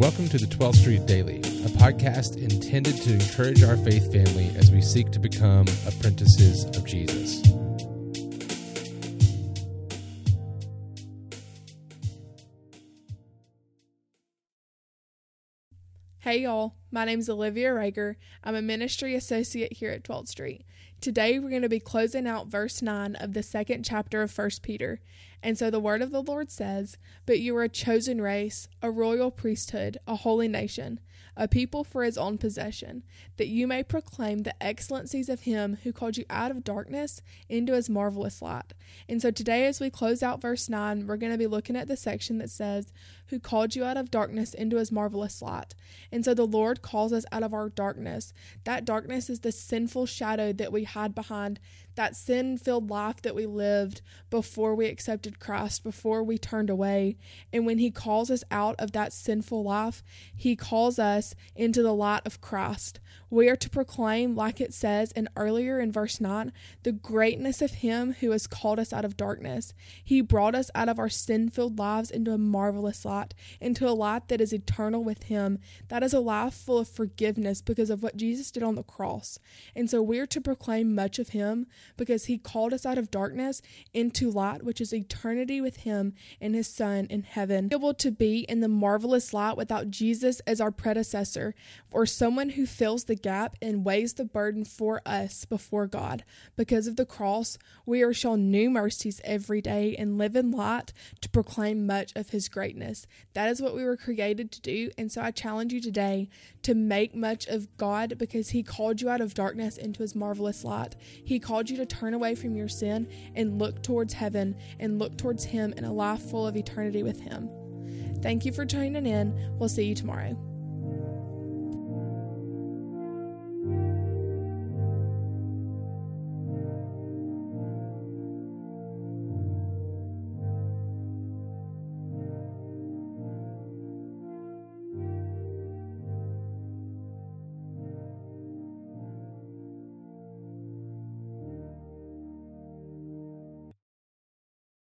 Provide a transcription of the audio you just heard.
Welcome to the 12th Street Daily, a podcast intended to encourage our faith family as we seek to become apprentices of Jesus. Hey y'all, my name is Olivia Rager. I'm a ministry associate here at 12th Street. Today we're going to be closing out verse 9 of the second chapter of 1 Peter. And so the word of the Lord says, But you are a chosen race, a royal priesthood, a holy nation, a people for his own possession, that you may proclaim the excellencies of him who called you out of darkness into his marvelous light. And so today, as we close out verse 9, we're going to be looking at the section that says, Who called you out of darkness into his marvelous light. And so the Lord calls us out of our darkness. That darkness is the sinful shadow that we hide behind that sin filled life that we lived before we accepted Christ, before we turned away. And when He calls us out of that sinful life, He calls us into the light of Christ. We are to proclaim, like it says in earlier in verse 9, the greatness of Him who has called us out of darkness. He brought us out of our sin filled lives into a marvelous light, into a light that is eternal with Him. That is a life full of forgiveness because of what Jesus did on the cross. And so we are to proclaim much of Him because He called us out of darkness into light, which is eternity with Him and His Son in heaven. Able to be in the marvelous light without Jesus as our predecessor, or someone who fills the gap and weighs the burden for us before God. Because of the cross, we are shown new mercies every day and live in light to proclaim much of His greatness. That is what we were created to do. And so I challenge you today to make much of God because He called you out of darkness into His marvelous light. He called you to turn away from your sin and look towards heaven and look towards Him in a life full of eternity with Him. Thank you for tuning in. We'll see you tomorrow.